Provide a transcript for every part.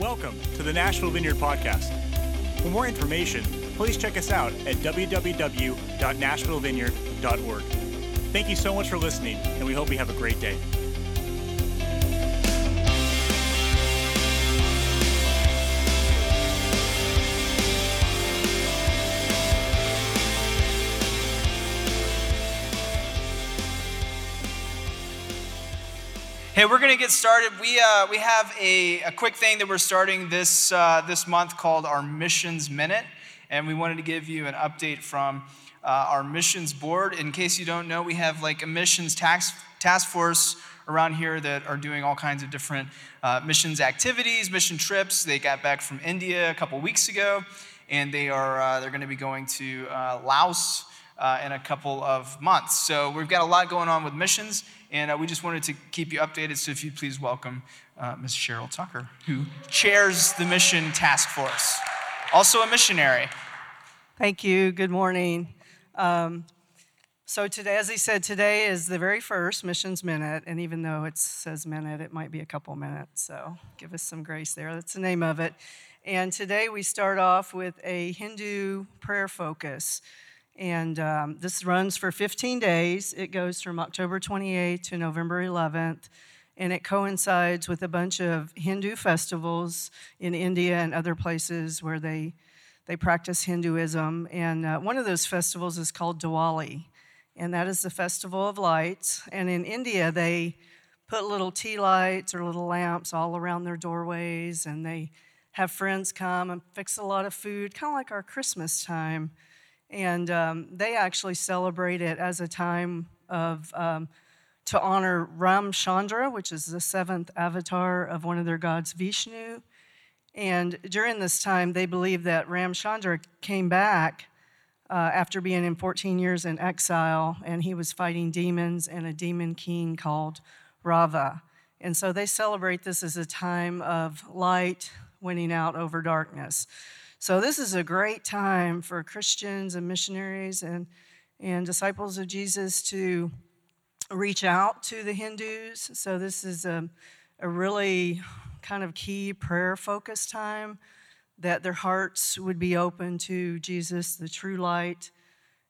Welcome to the Nashville Vineyard Podcast. For more information, please check us out at www.nashvillevineyard.org. Thank you so much for listening, and we hope you have a great day. Hey, we're going to get started. We, uh, we have a, a quick thing that we're starting this, uh, this month called our Missions Minute. And we wanted to give you an update from uh, our missions board. In case you don't know, we have like a missions task, task force around here that are doing all kinds of different uh, missions activities, mission trips. They got back from India a couple weeks ago, and they are uh, they're going to be going to uh, Laos uh, in a couple of months. So we've got a lot going on with missions, and uh, we just wanted to keep you updated. So if you'd please welcome uh, Ms. Cheryl Tucker, who chairs the mission task force, also a missionary. Thank you. Good morning. Um, so today, as he said, today is the very first missions minute, and even though it says minute, it might be a couple minutes. So give us some grace there. That's the name of it. And today we start off with a Hindu prayer focus. And um, this runs for 15 days. It goes from October 28th to November 11th. And it coincides with a bunch of Hindu festivals in India and other places where they, they practice Hinduism. And uh, one of those festivals is called Diwali. And that is the Festival of Lights. And in India, they put little tea lights or little lamps all around their doorways. And they have friends come and fix a lot of food, kind of like our Christmas time. And um, they actually celebrate it as a time of um, to honor Ramchandra, which is the seventh avatar of one of their gods, Vishnu. And during this time, they believe that Ramchandra came back uh, after being in 14 years in exile, and he was fighting demons and a demon king called Rava. And so they celebrate this as a time of light winning out over darkness. So, this is a great time for Christians and missionaries and, and disciples of Jesus to reach out to the Hindus. So, this is a, a really kind of key prayer focused time that their hearts would be open to Jesus, the true light.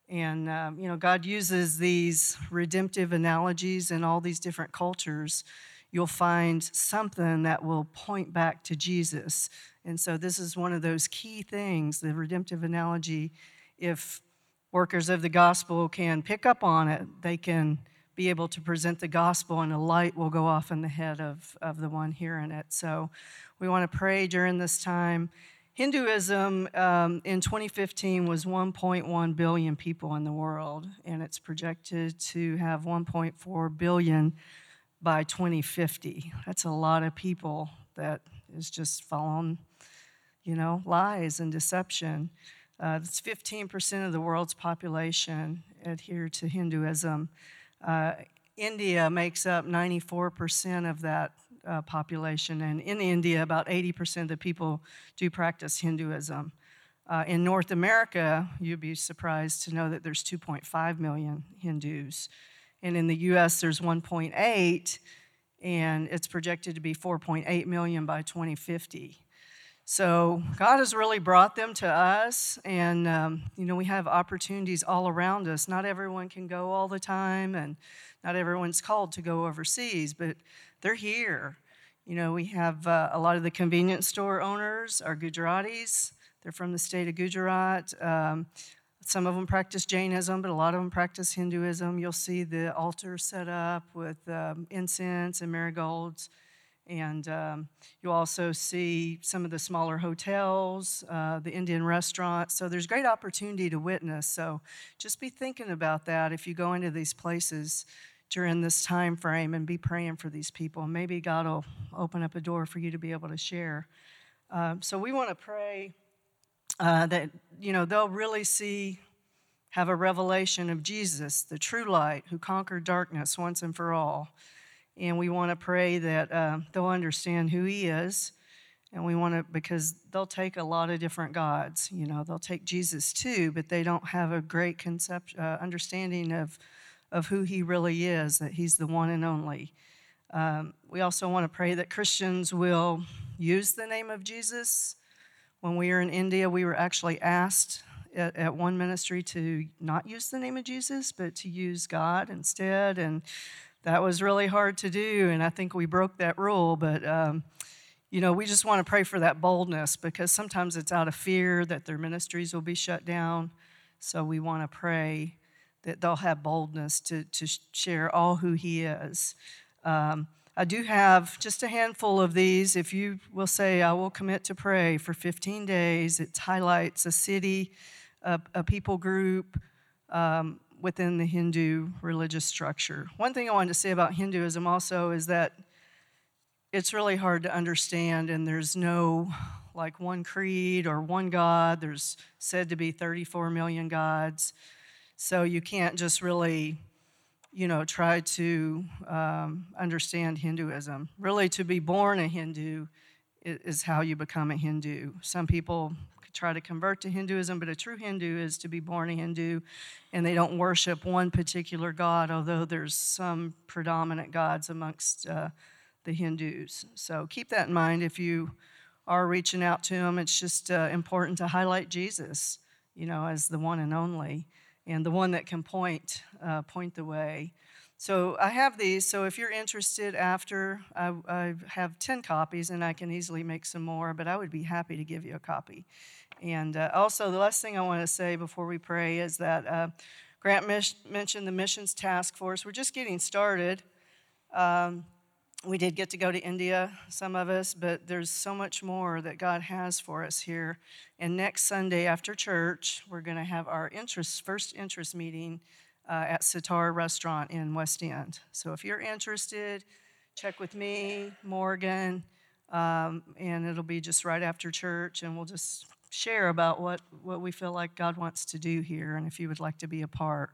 And, um, you know, God uses these redemptive analogies in all these different cultures. You'll find something that will point back to Jesus and so this is one of those key things, the redemptive analogy. If workers of the gospel can pick up on it, they can be able to present the gospel, and a light will go off in the head of, of the one hearing it. So we want to pray during this time. Hinduism um, in 2015 was 1.1 billion people in the world, and it's projected to have 1.4 billion by 2050. That's a lot of people that is just following you know, lies and deception. Uh, it's 15% of the world's population adhere to Hinduism. Uh, India makes up 94% of that uh, population, and in India, about 80% of the people do practice Hinduism. Uh, in North America, you'd be surprised to know that there's 2.5 million Hindus. And in the US, there's 1.8, and it's projected to be 4.8 million by 2050. So God has really brought them to us, and um, you know we have opportunities all around us. Not everyone can go all the time, and not everyone's called to go overseas, but they're here. You know we have uh, a lot of the convenience store owners are Gujaratis. They're from the state of Gujarat. Um, some of them practice Jainism, but a lot of them practice Hinduism. You'll see the altar set up with um, incense and marigolds. And um, you also see some of the smaller hotels, uh, the Indian restaurants. So there's great opportunity to witness. So just be thinking about that if you go into these places during this time frame and be praying for these people. Maybe God will open up a door for you to be able to share. Uh, so we want to pray uh, that you know they'll really see have a revelation of Jesus, the true light who conquered darkness once and for all. And we want to pray that uh, they'll understand who He is. And we want to, because they'll take a lot of different gods. You know, they'll take Jesus too, but they don't have a great concept, uh, understanding of, of who He really is, that He's the one and only. Um, we also want to pray that Christians will use the name of Jesus. When we were in India, we were actually asked at, at one ministry to not use the name of Jesus, but to use God instead. And that was really hard to do. And I think we broke that rule. But, um, you know, we just want to pray for that boldness because sometimes it's out of fear that their ministries will be shut down. So we want to pray that they'll have boldness to, to share all who He is. Um, I do have just a handful of these. If you will say, I will commit to pray for 15 days, it highlights a city, a, a people group um, within the Hindu religious structure. One thing I wanted to say about Hinduism also is that it's really hard to understand, and there's no like one creed or one God. There's said to be 34 million gods. So you can't just really you know, try to um, understand Hinduism. Really, to be born a Hindu is how you become a Hindu. Some people try to convert to Hinduism, but a true Hindu is to be born a Hindu, and they don't worship one particular god, although there's some predominant gods amongst uh, the Hindus. So keep that in mind if you are reaching out to them. It's just uh, important to highlight Jesus, you know, as the one and only and the one that can point uh, point the way. So I have these. So if you're interested, after I, I, have ten copies, and I can easily make some more. But I would be happy to give you a copy. And uh, also, the last thing I want to say before we pray is that uh, Grant mentioned the missions task force. We're just getting started. Um, we did get to go to India, some of us, but there's so much more that God has for us here. And next Sunday after church, we're going to have our interest, first interest meeting uh, at Sitar Restaurant in West End. So if you're interested, check with me, Morgan, um, and it'll be just right after church, and we'll just share about what, what we feel like God wants to do here, and if you would like to be a part.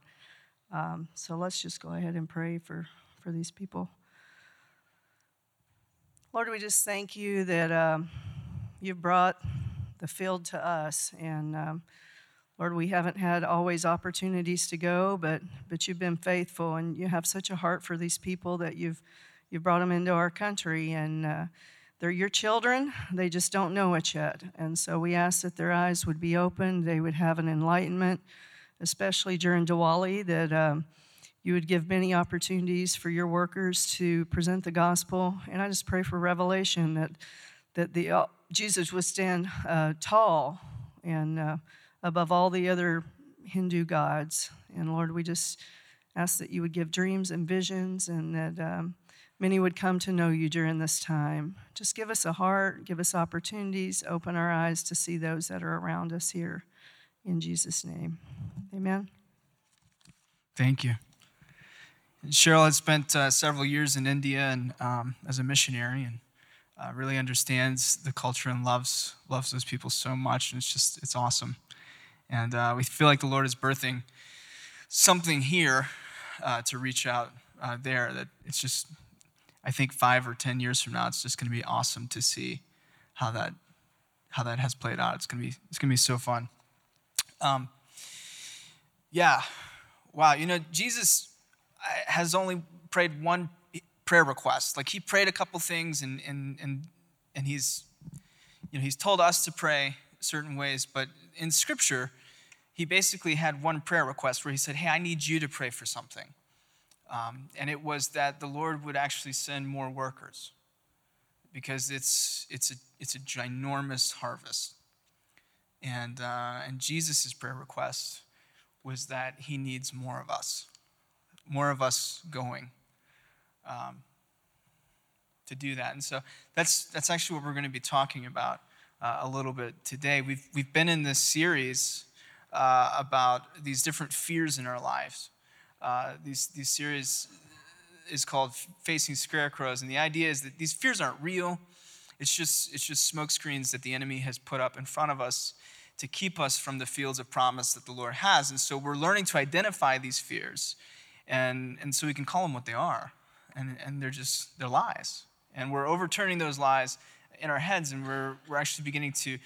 Um, so let's just go ahead and pray for, for these people. Lord, we just thank you that um, you've brought the field to us. And um, Lord, we haven't had always opportunities to go, but, but you've been faithful and you have such a heart for these people that you've, you've brought them into our country. And uh, they're your children, they just don't know it yet. And so we ask that their eyes would be opened, they would have an enlightenment, especially during Diwali, that. Um, you would give many opportunities for your workers to present the gospel. And I just pray for revelation that, that the, uh, Jesus would stand uh, tall and uh, above all the other Hindu gods. And Lord, we just ask that you would give dreams and visions and that um, many would come to know you during this time. Just give us a heart, give us opportunities, open our eyes to see those that are around us here. In Jesus' name, amen. Thank you. Cheryl has spent uh, several years in India and um, as a missionary, and uh, really understands the culture and loves loves those people so much, and it's just it's awesome. And uh, we feel like the Lord is birthing something here uh, to reach out uh, there. That it's just, I think five or ten years from now, it's just going to be awesome to see how that how that has played out. It's gonna be it's gonna be so fun. Um, yeah, wow. You know, Jesus has only prayed one prayer request. Like he prayed a couple things and, and, and, and he's, you know, he's told us to pray certain ways, but in scripture, he basically had one prayer request where he said, Hey, I need you to pray for something. Um, and it was that the Lord would actually send more workers because it's, it's, a, it's a ginormous harvest. And, uh, and Jesus' prayer request was that he needs more of us more of us going um, to do that. And so that's, that's actually what we're going to be talking about uh, a little bit today. We've, we've been in this series uh, about these different fears in our lives. Uh, these, these series is called Facing Scarecrows, and the idea is that these fears aren't real. It's just, it's just smoke screens that the enemy has put up in front of us to keep us from the fields of promise that the Lord has. And so we're learning to identify these fears and, and so we can call them what they are. And, and they're just, they're lies. And we're overturning those lies in our heads, and we're, we're actually beginning to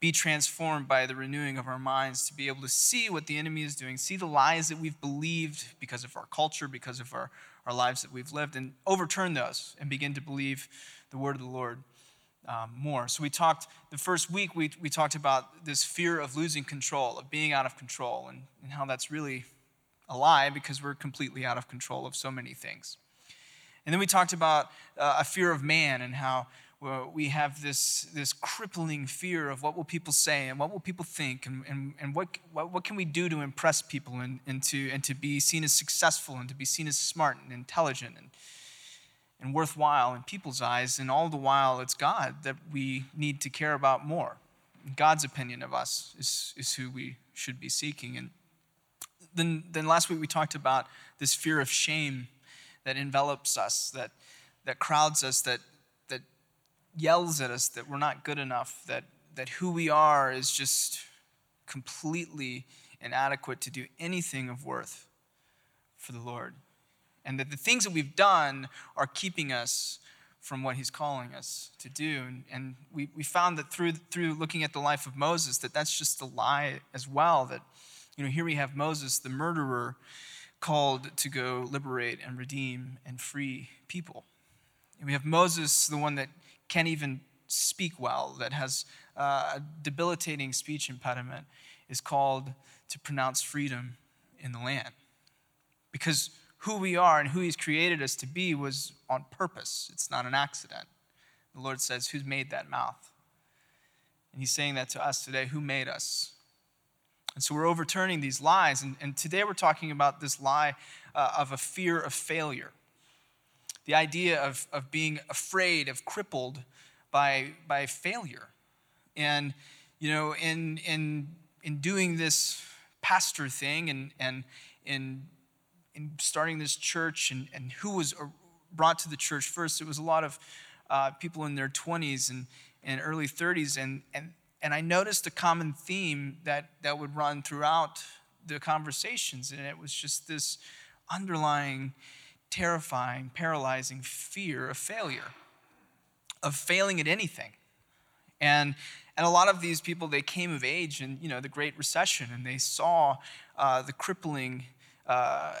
be transformed by the renewing of our minds to be able to see what the enemy is doing, see the lies that we've believed because of our culture, because of our, our lives that we've lived and overturn those and begin to believe the word of the Lord um, more. So we talked, the first week, we, we talked about this fear of losing control, of being out of control, and, and how that's really a lie because we're completely out of control of so many things. And then we talked about uh, a fear of man and how we have this, this crippling fear of what will people say and what will people think and, and, and what, what, what can we do to impress people and, and, to, and to be seen as successful and to be seen as smart and intelligent and, and worthwhile in people's eyes. And all the while, it's God that we need to care about more. God's opinion of us is, is who we should be seeking. And then, then last week we talked about this fear of shame that envelops us, that, that crowds us, that, that yells at us that we're not good enough, that, that who we are is just completely inadequate to do anything of worth for the Lord. And that the things that we've done are keeping us from what he's calling us to do. And, we, we found that through, through looking at the life of Moses, that that's just a lie as well. That, you know, here we have Moses, the murderer, called to go liberate and redeem and free people. And we have Moses, the one that can't even speak well, that has uh, a debilitating speech impediment, is called to pronounce freedom in the land. Because who we are and who He's created us to be was on purpose, it's not an accident. The Lord says, Who's made that mouth? And He's saying that to us today Who made us? And so we're overturning these lies. And, and today we're talking about this lie uh, of a fear of failure. The idea of, of being afraid, of crippled by, by failure. And, you know, in, in, in doing this pastor thing and, and in, in starting this church and, and who was brought to the church first, it was a lot of uh, people in their 20s and, and early 30s. And, and, and I noticed a common theme that, that would run throughout the conversations. And it was just this underlying, terrifying, paralyzing fear of failure, of failing at anything. And, and a lot of these people, they came of age in you know, the Great Recession and they saw uh, the crippling uh,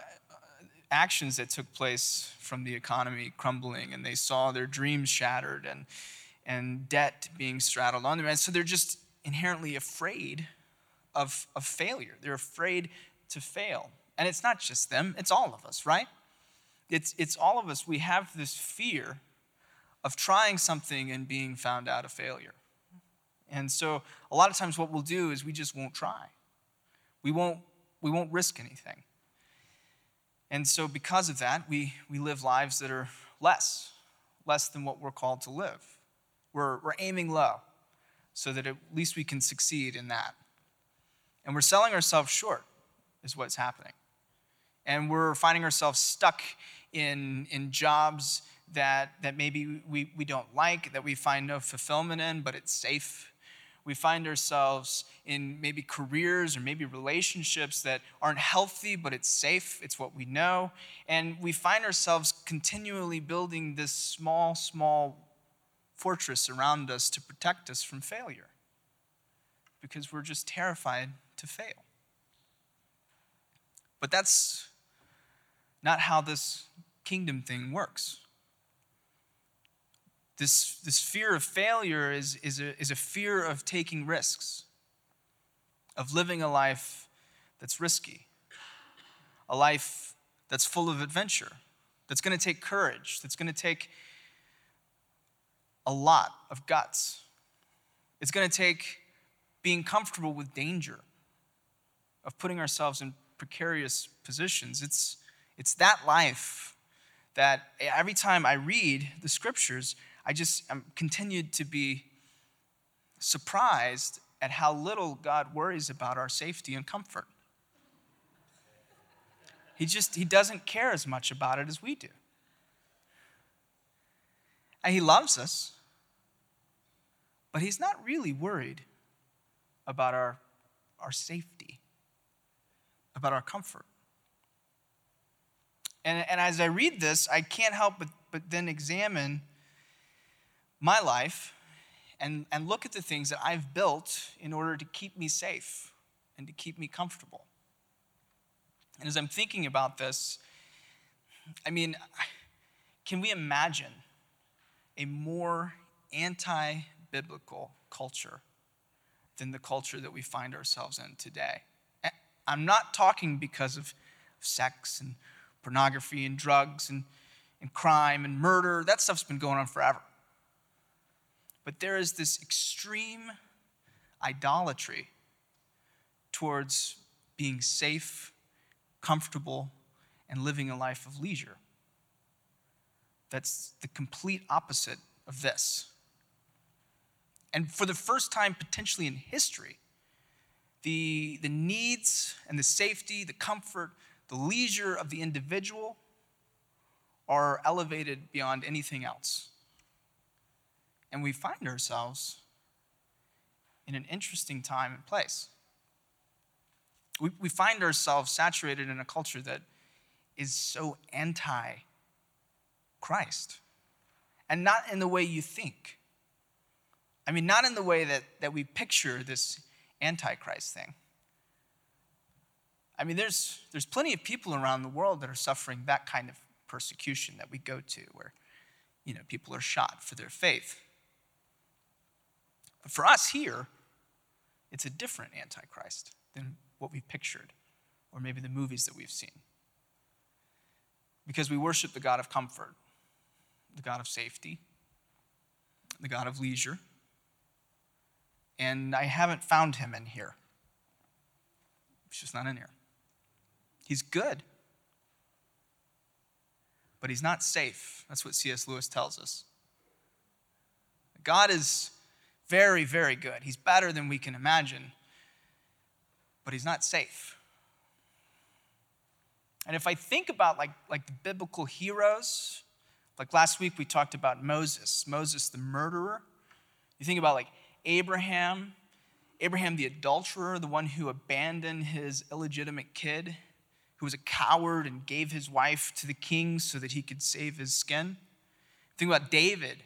actions that took place from the economy crumbling and they saw their dreams shattered and, and debt being straddled on them. And so they're just inherently afraid of, of failure. They're afraid to fail. And it's not just them, it's all of us, right? It's, it's all of us. We have this fear of trying something and being found out a failure. And so a lot of times what we'll do is we just won't try. We won't, we won't risk anything. And so because of that, we, we live lives that are less, less than what we're called to live. We're, we're aiming low so that at least we can succeed in that. And we're selling ourselves short, is what's happening. And we're finding ourselves stuck in, in jobs that, that maybe we, we don't like, that we find no fulfillment in, but it's safe. We find ourselves in maybe careers or maybe relationships that aren't healthy, but it's safe, it's what we know. And we find ourselves continually building this small, small fortress around us to protect us from failure because we're just terrified to fail. But that's not how this kingdom thing works. This, this fear of failure is, is, a, is a fear of taking risks, of living a life that's risky, a life that's full of adventure, that's going to take courage, that's going to take a lot of guts. It's going to take being comfortable with danger, of putting ourselves in precarious positions. It's, it's that life that every time I read the scriptures, I just am continued to be surprised at how little God worries about our safety and comfort. He just he doesn't care as much about it as we do. And he loves us. But he's not really worried about our, our safety, about our comfort. And, and as I read this, I can't help but, but then examine my life and, and look at the things that I've built in order to keep me safe and to keep me comfortable. And as I'm thinking about this, I mean, can we imagine a more anti biblical culture than the culture that we find ourselves in today? I'm not talking because of sex and pornography and drugs and, and crime and murder. That stuff's been going on forever. But there is this extreme idolatry towards being safe, comfortable, and living a life of leisure. That's the complete opposite of this. And for the first time, potentially in history, the, the needs and the safety, the comfort, the leisure of the individual are elevated beyond anything else. And we find ourselves in an interesting time and place. We, we find ourselves saturated in a culture that is so anti Christ. And not in the way you think. I mean, not in the way that, that we picture this antichrist thing. I mean, there's, there's plenty of people around the world that are suffering that kind of persecution that we go to, where, you know, people are shot for their faith. But for us here, it's a different antichrist than what we've pictured, or maybe the movies that we've seen. Because we worship the God of comfort, the God of safety, the God of leisure, and I haven't found him in here. He's just not in here. He's good, but he's not safe. That's what C.S. Lewis tells us. God is very, very good. He's better than we can imagine, but he's not safe. And if I think about like, like the biblical heroes, like last week we talked about Moses, Moses the murderer. You think about like Abraham, Abraham the adulterer, the one who abandoned his illegitimate kid, who was a coward and gave his wife to the king so that he could save his skin. Think about David,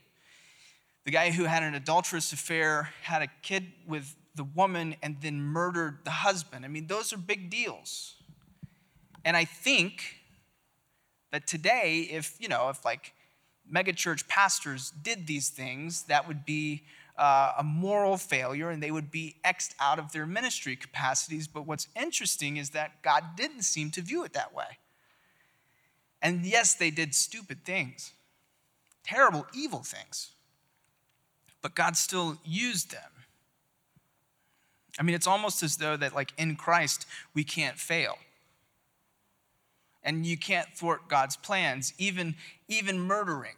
the guy who had an adulterous affair, had a kid with the woman, and then murdered the husband. I mean, those are big deals. And I think that today, if, you know, if like megachurch pastors did these things, that would be uh, a moral failure and they would be xed out of their ministry capacities. But what's interesting is that God didn't seem to view it that way. And yes, they did stupid things, terrible, evil things, but God still used them. I mean, it's almost as though that, like in Christ, we can't fail. And you can't thwart God's plans, even, even murdering,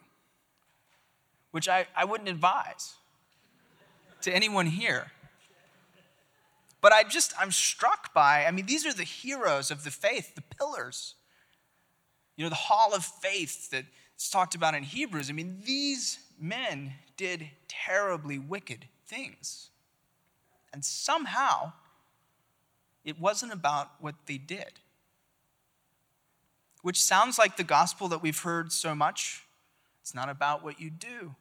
which I, I wouldn't advise to anyone here. But I just, I'm struck by, I mean, these are the heroes of the faith, the pillars. You know, the hall of faith that's talked about in Hebrews. I mean, these men did terribly wicked things. And somehow, it wasn't about what they did. Which sounds like the gospel that we've heard so much. It's not about what you do,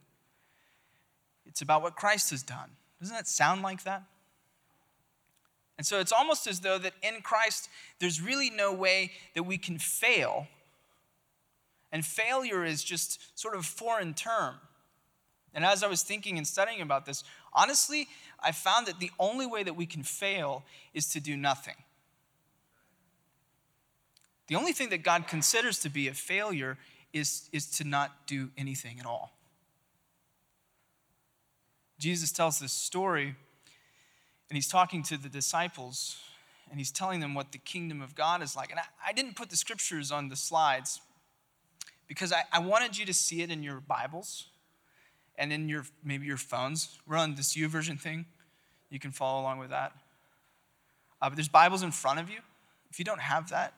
it's about what Christ has done. Doesn't that sound like that? And so it's almost as though that in Christ, there's really no way that we can fail. And failure is just sort of foreign term. And as I was thinking and studying about this, honestly, I found that the only way that we can fail is to do nothing. The only thing that God considers to be a failure is, is to not do anything at all. Jesus tells this story, and he's talking to the disciples, and he's telling them what the kingdom of God is like. And I, I didn't put the scriptures on the slides because I, I wanted you to see it in your Bibles and in your maybe your phones. We're on this YouVersion thing. You can follow along with that. Uh, but there's Bibles in front of you. If you don't have that,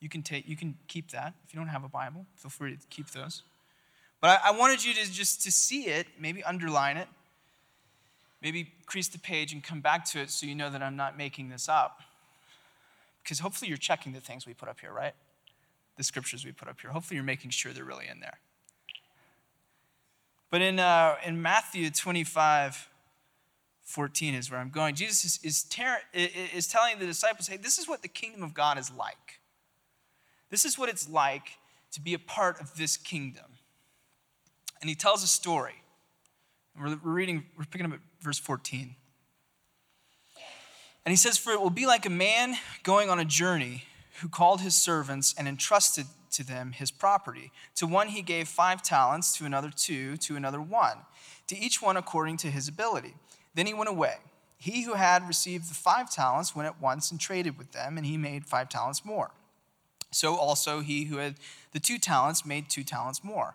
you can take you can keep that. If you don't have a Bible, feel free to keep those. But I, I wanted you to just to see it, maybe underline it, maybe crease the page and come back to it so you know that I'm not making this up. Because hopefully you're checking the things we put up here, right? The scriptures we put up here. Hopefully you're making sure they're really in there. But in, uh, in Matthew 25, 14 is where I'm going. Jesus is, is, ter- is telling the disciples, hey, this is what the kingdom of God is like. This is what it's like to be a part of this kingdom. And he tells a story. We're reading, we're picking up at verse 14. And he says, For it will be like a man going on a journey who called his servants and entrusted to them his property. To one he gave five talents, to another two, to another one, to each one according to his ability. Then he went away. He who had received the five talents went at once and traded with them, and he made five talents more. So also he who had the two talents made two talents more.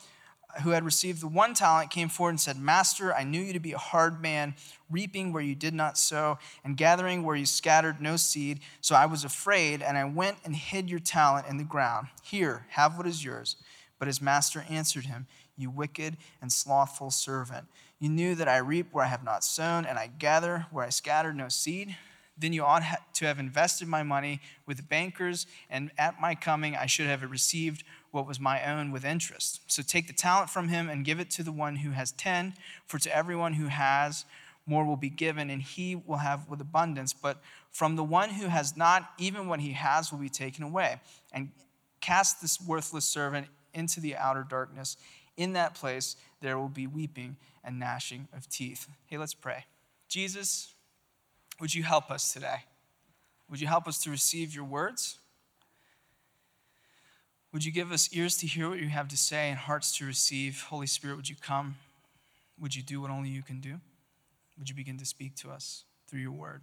who had received the one talent, came forward and said, Master, I knew you to be a hard man, reaping where you did not sow, and gathering where you scattered no seed. So I was afraid, and I went and hid your talent in the ground. Here, have what is yours. But his master answered him, You wicked and slothful servant. You knew that I reap where I have not sown, and I gather where I scattered no seed then you ought to have invested my money with bankers, and at my coming I should have received what was my own with interest. So take the talent from him and give it to the one who has ten, for to everyone who has, more will be given, and he will have with abundance. But from the one who has not, even what he has will be taken away. And cast this worthless servant into the outer darkness. In that place there will be weeping and gnashing of teeth. Hey, let's pray. Jesus, would you help us today? Would you help us to receive your words? Would you give us ears to hear what you have to say and hearts to receive? Holy Spirit, would you come? Would you do what only you can do? Would you begin to speak to us through your word?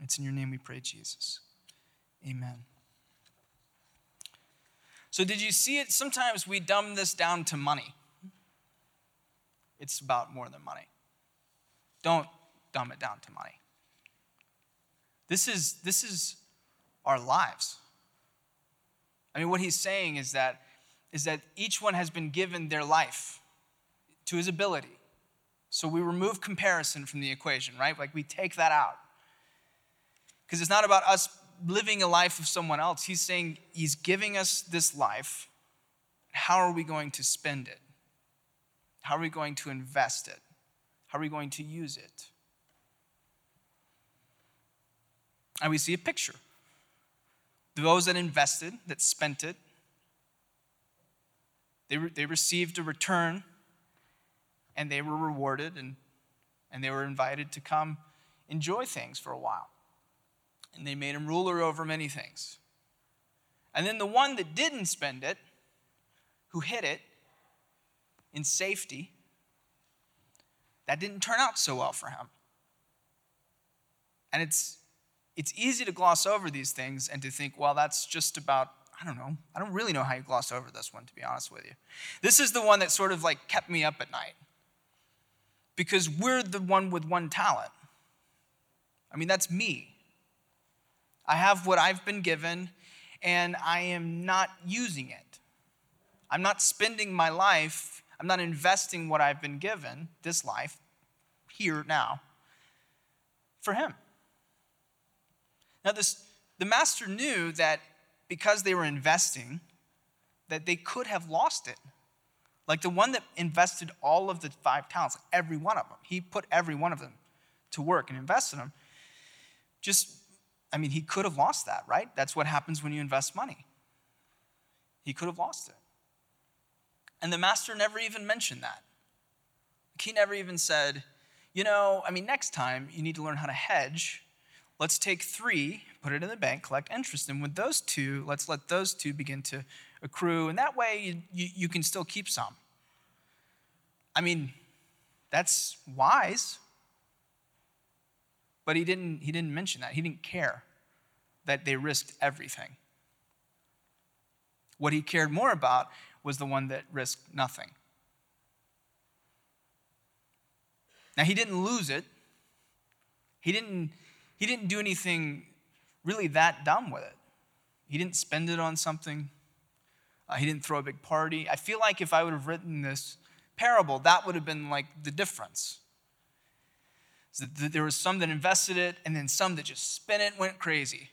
It's in your name we pray, Jesus. Amen. So, did you see it? Sometimes we dumb this down to money. It's about more than money. Don't dumb it down to money. This is, this is our lives. I mean, what he's saying is that, is that each one has been given their life to his ability. So we remove comparison from the equation, right? Like we take that out. Because it's not about us living a life of someone else. He's saying he's giving us this life. How are we going to spend it? How are we going to invest it? How are we going to use it? And we see a picture. Those that invested, that spent it, they, re- they received a return and they were rewarded and, and they were invited to come enjoy things for a while. And they made him ruler over many things. And then the one that didn't spend it, who hid it in safety, that didn't turn out so well for him. And it's it's easy to gloss over these things and to think, well, that's just about, I don't know. I don't really know how you gloss over this one, to be honest with you. This is the one that sort of like kept me up at night because we're the one with one talent. I mean, that's me. I have what I've been given and I am not using it. I'm not spending my life, I'm not investing what I've been given, this life, here now, for Him. Now, this, the master knew that because they were investing, that they could have lost it. Like the one that invested all of the five talents, every one of them, he put every one of them to work and invested them. Just, I mean, he could have lost that, right? That's what happens when you invest money. He could have lost it. And the master never even mentioned that. He never even said, you know, I mean, next time you need to learn how to hedge let's take three, put it in the bank, collect interest. And with those two, let's let those two begin to accrue. And that way, you, you, you can still keep some. I mean, that's wise. But he didn't, he didn't mention that. He didn't care that they risked everything. What he cared more about was the one that risked nothing. Now, he didn't lose it. He didn't, he didn't do anything really that dumb with it. He didn't spend it on something. Uh, he didn't throw a big party. I feel like if I would have written this parable, that would have been like the difference. So there was some that invested it, and then some that just spent it, went crazy.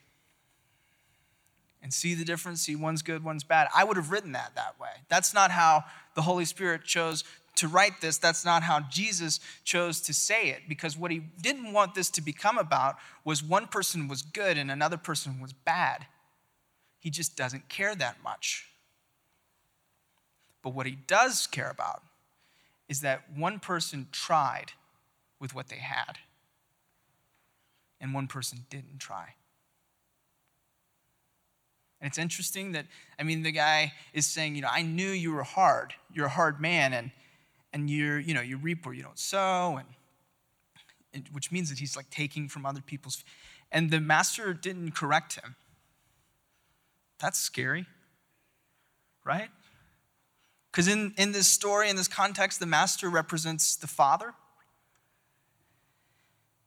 And see the difference? See, one's good, one's bad. I would have written that that way. That's not how the Holy Spirit chose to write this. That's not how Jesus chose to say it, because what he didn't want this to become about was one person was good and another person was bad. He just doesn't care that much. But what he does care about is that one person tried with what they had, and one person didn't try. And it's interesting that, I mean, the guy is saying, you know, I knew you were hard. You're a hard man, and, and you're, you know, you reap where you don't sow, and, and which means that he's like taking from other people's. And the master didn't correct him. That's scary, right? Because in, in this story, in this context, the master represents the father.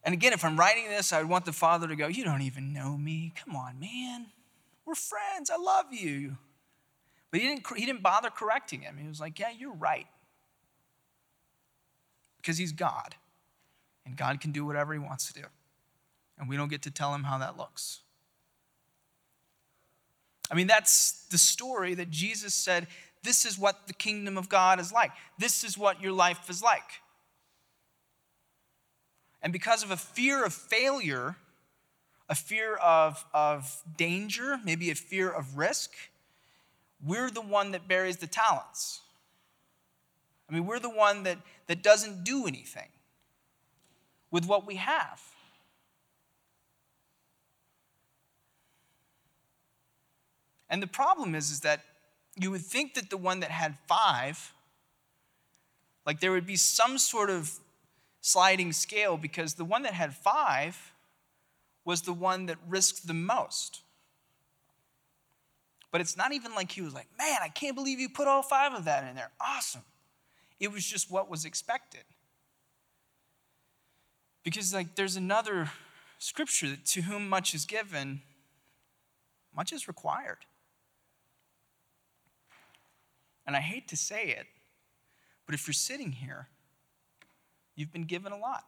And again, if I'm writing this, I would want the father to go, You don't even know me. Come on, man. We're friends. I love you. But he didn't, he didn't bother correcting him. He was like, Yeah, you're right. Because he's God. And God can do whatever he wants to do. And we don't get to tell him how that looks. I mean, that's the story that Jesus said this is what the kingdom of God is like. This is what your life is like. And because of a fear of failure, a fear of, of danger, maybe a fear of risk, we're the one that buries the talents. I mean, we're the one that, that doesn't do anything with what we have. And the problem is, is that you would think that the one that had five, like there would be some sort of sliding scale because the one that had five was the one that risked the most. But it's not even like he was like, man, I can't believe you put all five of that in there. Awesome. It was just what was expected. Because, like, there's another scripture to whom much is given, much is required. And I hate to say it, but if you're sitting here you've been given a lot.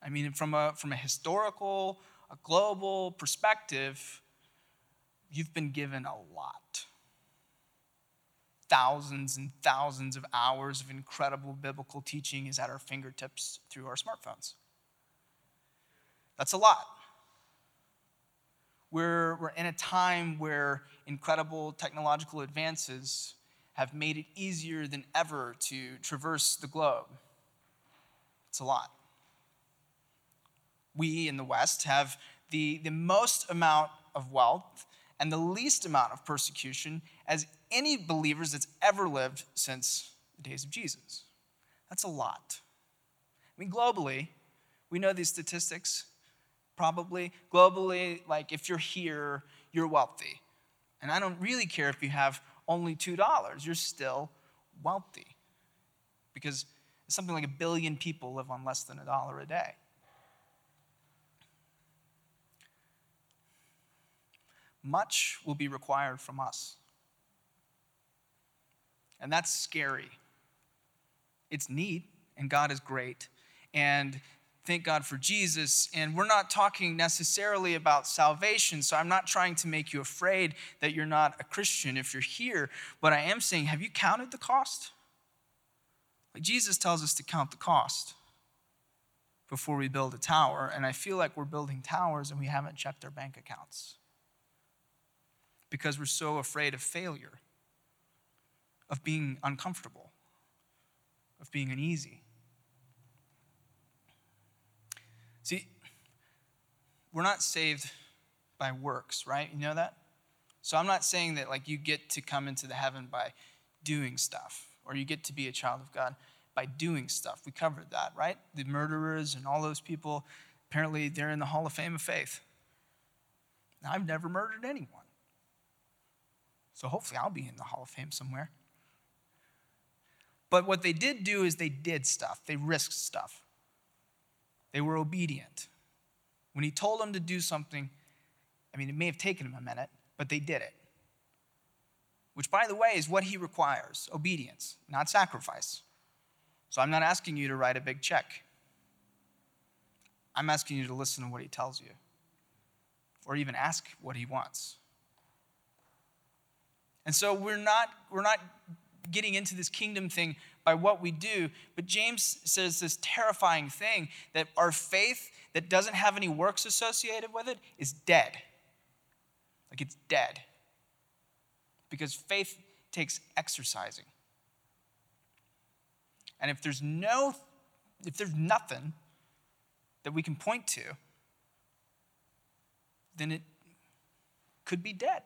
I mean, from a, from a historical, a global perspective, you've been given a lot. Thousands and thousands of hours of incredible biblical teaching is at our fingertips through our smartphones. That's a lot. We're, we're in a time where incredible technological advances have made it easier than ever to traverse the globe. It's a lot. We in the West have the, the most amount of wealth and the least amount of persecution as any believers that's ever lived since the days of Jesus. That's a lot. I mean, globally, we know these statistics probably. Globally, like if you're here, you're wealthy. And I don't really care if you have only $2, you're still wealthy. Because something like a billion people live on less than a dollar a day. Much will be required from us. And that's scary. It's neat, and God is great. And thank God for Jesus. And we're not talking necessarily about salvation, so I'm not trying to make you afraid that you're not a Christian if you're here. But I am saying, have you counted the cost? Like Jesus tells us to count the cost before we build a tower. And I feel like we're building towers and we haven't checked our bank accounts because we're so afraid of failure, of being uncomfortable, of being uneasy. See, we're not saved by works, right? You know that? So I'm not saying that like you get to come into the heaven by doing stuff or you get to be a child of God by doing stuff. We covered that, right? The murderers and all those people, apparently they're in the Hall of Fame of Faith. Now, I've never murdered anyone. So hopefully I'll be in the Hall of Fame somewhere. But what they did do is they did stuff, they risked stuff. They were obedient. When he told them to do something, I mean, it may have taken them a minute, but they did it. Which, by the way, is what he requires obedience, not sacrifice. So I'm not asking you to write a big check. I'm asking you to listen to what he tells you, or even ask what he wants. And so we're not, we're not getting into this kingdom thing by what we do, but James says this terrifying thing that our faith that doesn't have any works associated with it is dead. Like it's dead. Because faith takes exercising. And if there's no, if there's nothing that we can point to, then it could be dead.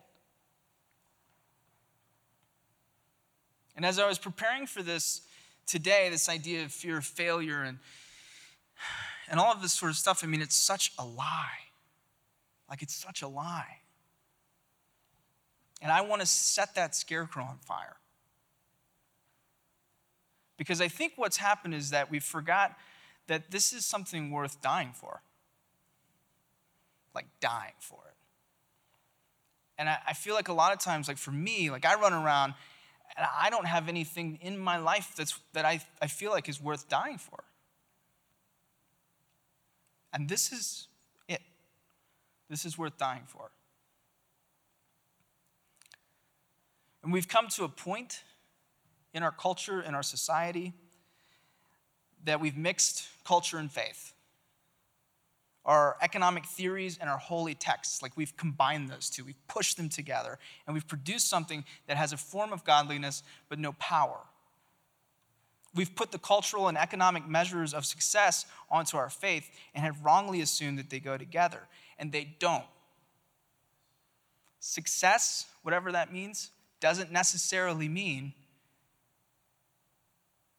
And as I was preparing for this today, this idea of fear of failure and, and all of this sort of stuff, I mean, it's such a lie. Like, it's such a lie. And I want to set that scarecrow on fire. Because I think what's happened is that we forgot that this is something worth dying for. Like dying for it. And I, I, feel like a lot of times, like for me, like I run around and I don't have anything in my life that's, that I, I feel like is worth dying for. And this is it. This is worth dying for. And we've come to a point in our culture, in our society, that we've mixed culture and faith. Our economic theories and our holy texts, like we've combined those two, we've pushed them together, and we've produced something that has a form of godliness but no power. We've put the cultural and economic measures of success onto our faith and have wrongly assumed that they go together, and they don't. Success, whatever that means, doesn't necessarily mean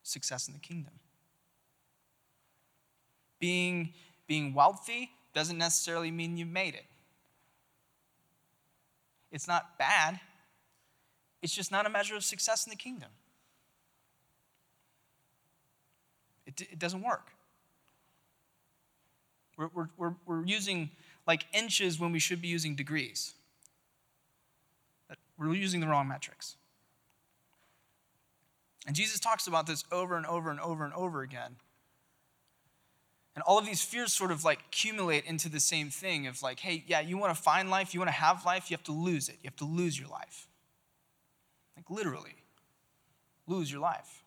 success in the kingdom. Being, being wealthy doesn't necessarily mean you've made it. It's not bad, it's just not a measure of success in the kingdom. It, it doesn't work. We're, we're, we're, we're using like inches when we should be using degrees. We're using the wrong metrics. And Jesus talks about this over and over and over and over again. And all of these fears sort of like accumulate into the same thing of like, hey, yeah, you want to find life, you want to have life, you have to lose it. You have to lose your life. Like literally, lose your life.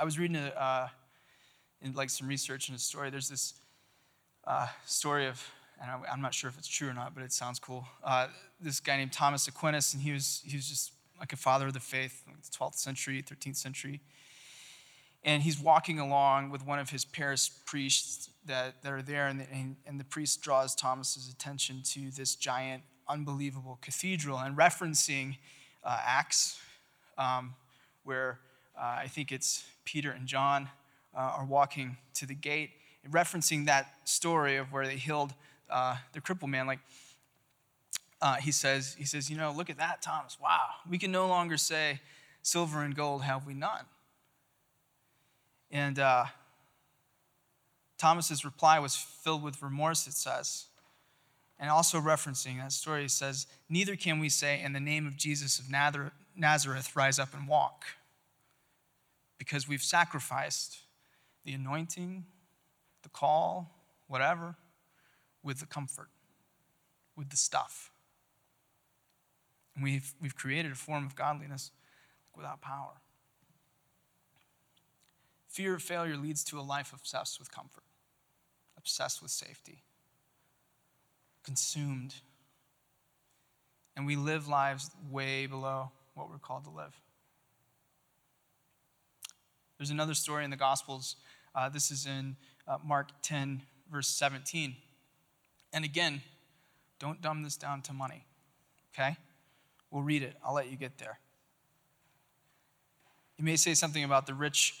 I was reading a, uh, in like some research and a story. There's this uh, story of and I'm not sure if it's true or not, but it sounds cool. Uh, this guy named Thomas Aquinas, and he was, he was just like a father of the faith, like the 12th century, 13th century. And he's walking along with one of his parish priests that, that are there, and the, and, the priest draws Thomas's attention to this giant, unbelievable cathedral and referencing uh, Acts, um, where uh, I think it's Peter and John uh, are walking to the gate, referencing that story of where they healed uh, the crippled man, like uh, he says, he says, you know, look at that, Thomas. Wow, we can no longer say, silver and gold have we none. And uh, Thomas's reply was filled with remorse, it says. And also referencing that story, says, Neither can we say, in the name of Jesus of Nazareth, rise up and walk. Because we've sacrificed the anointing, the call, whatever, with the comfort, with the stuff. And we've, we've created a form of godliness without power. Fear of failure leads to a life obsessed with comfort, obsessed with safety, consumed. And we live lives way below what we're called to live. There's another story in the Gospels. Uh, this is in uh, Mark 10, verse 17. And again, don't dumb this down to money, okay? We'll read it. I'll let you get there. You may say something about the rich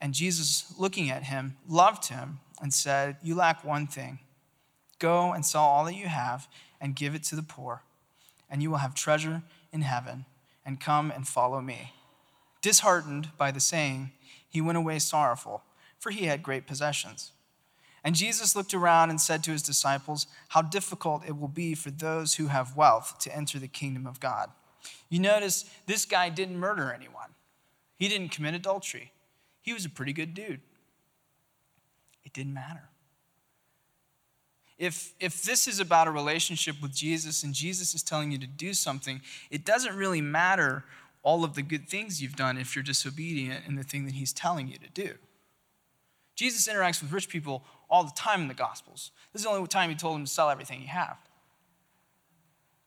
And Jesus, looking at him, loved him and said, You lack one thing. Go and sell all that you have and give it to the poor, and you will have treasure in heaven, and come and follow me. Disheartened by the saying, he went away sorrowful, for he had great possessions. And Jesus looked around and said to his disciples, How difficult it will be for those who have wealth to enter the kingdom of God. You notice this guy didn't murder anyone, he didn't commit adultery. He was a pretty good dude. It didn't matter. If, if this is about a relationship with Jesus and Jesus is telling you to do something, it doesn't really matter all of the good things you've done if you're disobedient in the thing that he's telling you to do. Jesus interacts with rich people all the time in the Gospels. This is the only time he told them to sell everything you have.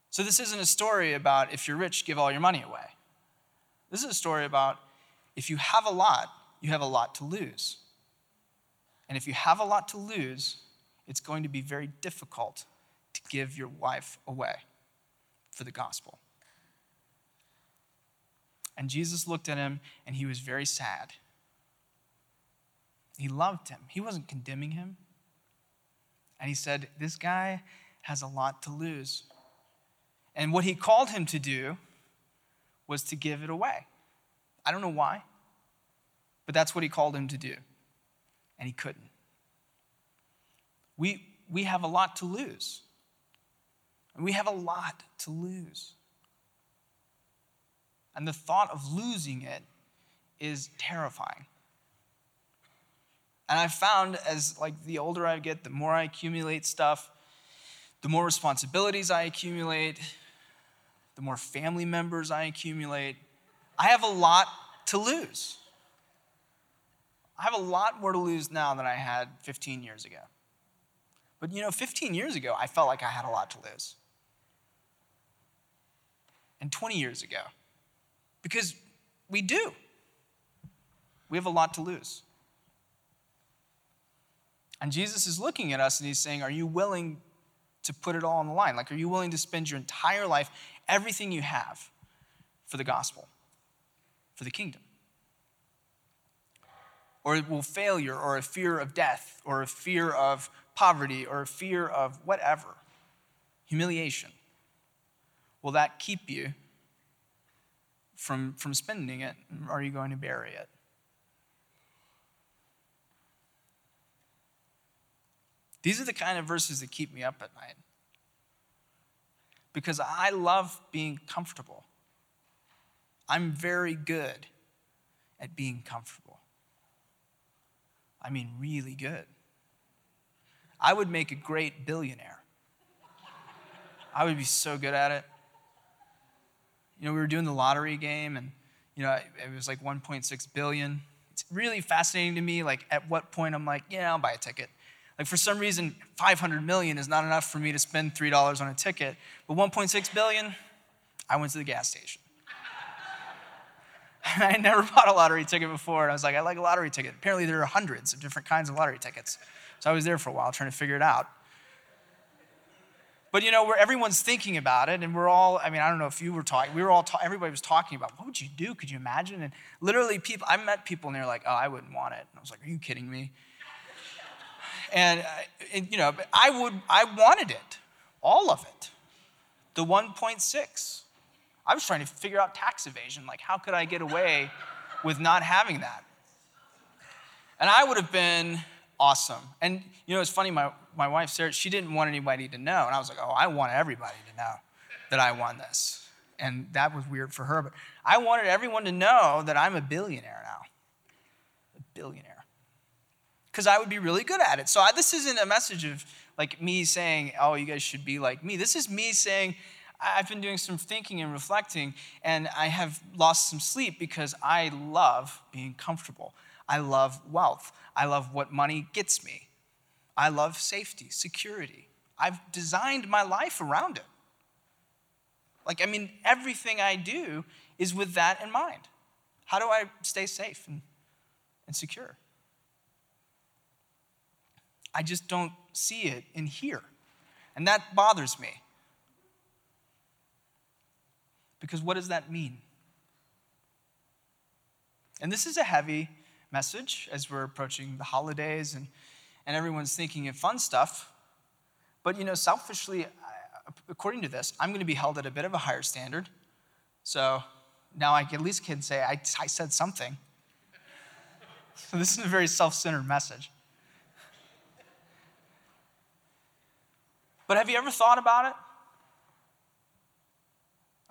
So, this isn't a story about if you're rich, give all your money away. This is a story about if you have a lot, you have a lot to lose. And if you have a lot to lose, it's going to be very difficult to give your wife away for the gospel. And Jesus looked at him and he was very sad. He loved him, he wasn't condemning him. And he said, This guy has a lot to lose. And what he called him to do was to give it away. I don't know why, but that's what he called him to do. And he couldn't. We, we have a lot to lose. We have a lot to lose. And the thought of losing it is terrifying. And I've found as like the older I get, the more I accumulate stuff, the more responsibilities I accumulate, the more family members I accumulate, I have a lot to lose. I have a lot more to lose now than I had 15 years ago. But you know, 15 years ago, I felt like I had a lot to lose. And 20 years ago, because we do. We have a lot to lose. And Jesus is looking at us and he's saying, Are you willing to put it all on the line? Like, are you willing to spend your entire life, everything you have, for the gospel, for the kingdom? Or will failure, or a fear of death, or a fear of poverty, or a fear of whatever, humiliation, will that keep you from, from spending it? Are you going to bury it? These are the kind of verses that keep me up at night. Because I love being comfortable. I'm very good at being comfortable. I mean, really good. I would make a great billionaire. I would be so good at it you know, we were doing the lottery game and, you know, it was like 1.6 billion. It's really fascinating to me, like, at what point I'm like, yeah, I'll buy a ticket. Like, for some reason, 500 million is not enough for me to spend $3 on a ticket. But 1.6 billion, I went to the gas station. And I never bought a lottery ticket before. And I was like, I like a lottery ticket. Apparently, there are hundreds of different kinds of lottery tickets. So I was there for a while trying to figure it out. But you know, where everyone's thinking about it, and we're all, I mean, I don't know if you were talking, we were all, ta- everybody was talking about what would you do? Could you imagine? And literally, people, I met people and they're like, oh, I wouldn't want it. And I was like, are you kidding me? And, uh, and you know, I would, I wanted it, all of it, the 1.6. I was trying to figure out tax evasion. Like, how could I get away with not having that? And I would have been awesome. And you know, it's funny, my, my wife, Sarah, she didn't want anybody to know. And I was like, oh, I want everybody to know that I won this. And that was weird for her. But I wanted everyone to know that I'm a billionaire now. A billionaire. Because I would be really good at it. So I, this isn't a message of like me saying, oh, you guys should be like me. This is me saying, I've been doing some thinking and reflecting, and I have lost some sleep because I love being comfortable. I love wealth. I love what money gets me. I love safety, security. I've designed my life around it. Like, I mean, everything I do is with that in mind. How do I stay safe and, and secure? I just don't see it in here. And that bothers me. Because what does that mean? And this is a heavy message as we're approaching the holidays and, and everyone's thinking of fun stuff. But, you know, selfishly, according to this, I'm going to be held at a bit of a higher standard. So now I at least can say I, I said something. So this is a very self centered message. But have you ever thought about it?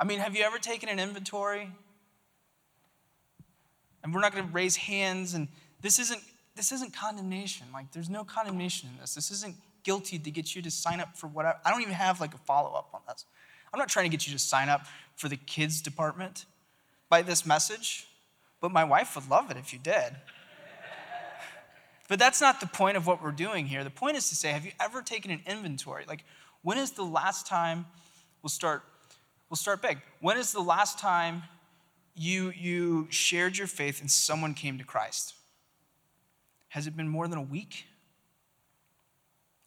I mean, have you ever taken an inventory? And we're not going to raise hands, and this isn't, this isn't condemnation. Like, there's no condemnation in this. This isn't guilty to get you to sign up for whatever. I don't even have like a follow up on this. I'm not trying to get you to sign up for the kids department by this message, but my wife would love it if you did. but that's not the point of what we're doing here. The point is to say, have you ever taken an inventory? Like, when is the last time we'll start we'll start big. When is the last time you you shared your faith and someone came to Christ? Has it been more than a week?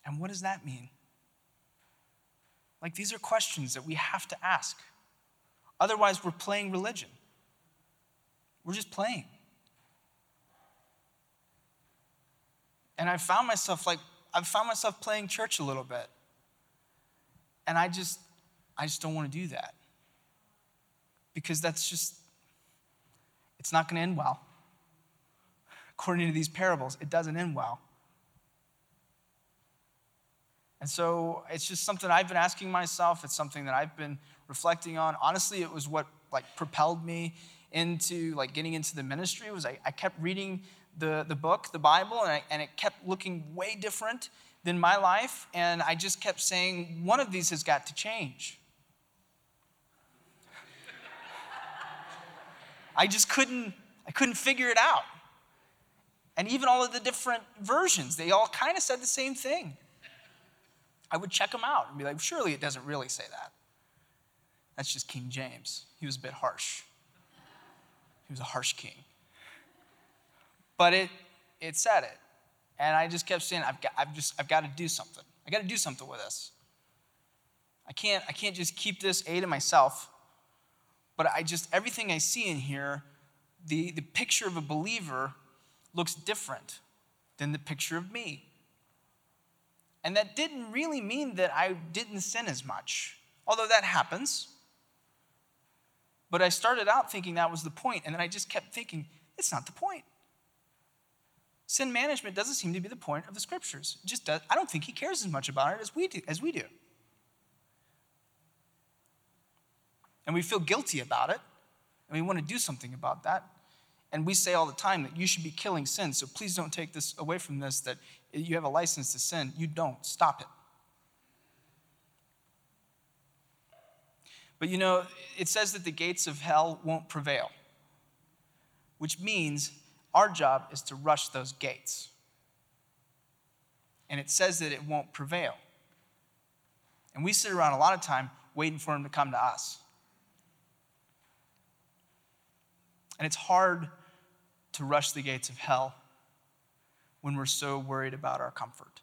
And what does that mean? Like, these are questions that we have to ask. Otherwise, we're playing religion. We're just playing. And I found myself like, I've found myself playing church a little bit. And I just, I just don't want to do that. Because that's just, it's not going to end well. According to these parables, it doesn't end well. And so it's just something I've been asking myself. It's something that I've been reflecting on. Honestly, it was what like propelled me into like getting into the ministry was I, I kept reading the, the book, the Bible, and, I, and it kept looking way different than my life. And I just kept saying, one of these has got to change. I just couldn't, I couldn't figure it out. And even all of the different versions, they all kind of said the same thing. I would check them out and be like, surely it doesn't really say that. That's just King James. He was a bit harsh. He was a harsh king. But it, it said it. And I just kept saying, I've got, I've just, I've got to do something. I got to do something with this. I can't, I can't just keep this A to myself. But I just, everything I see in here, the, the picture of a believer looks different than the picture of me. And that didn't really mean that I didn't sin as much, although that happens. But I started out thinking that was the point, and then I just kept thinking, it's not the point. Sin management doesn't seem to be the point of the scriptures. It just does, I don't think he cares as much about it as we do. As we do. And we feel guilty about it, and we want to do something about that. And we say all the time that you should be killing sin, so please don't take this away from this that you have a license to sin. You don't. Stop it. But you know, it says that the gates of hell won't prevail, which means our job is to rush those gates. And it says that it won't prevail. And we sit around a lot of time waiting for him to come to us. And it's hard to rush the gates of hell when we're so worried about our comfort.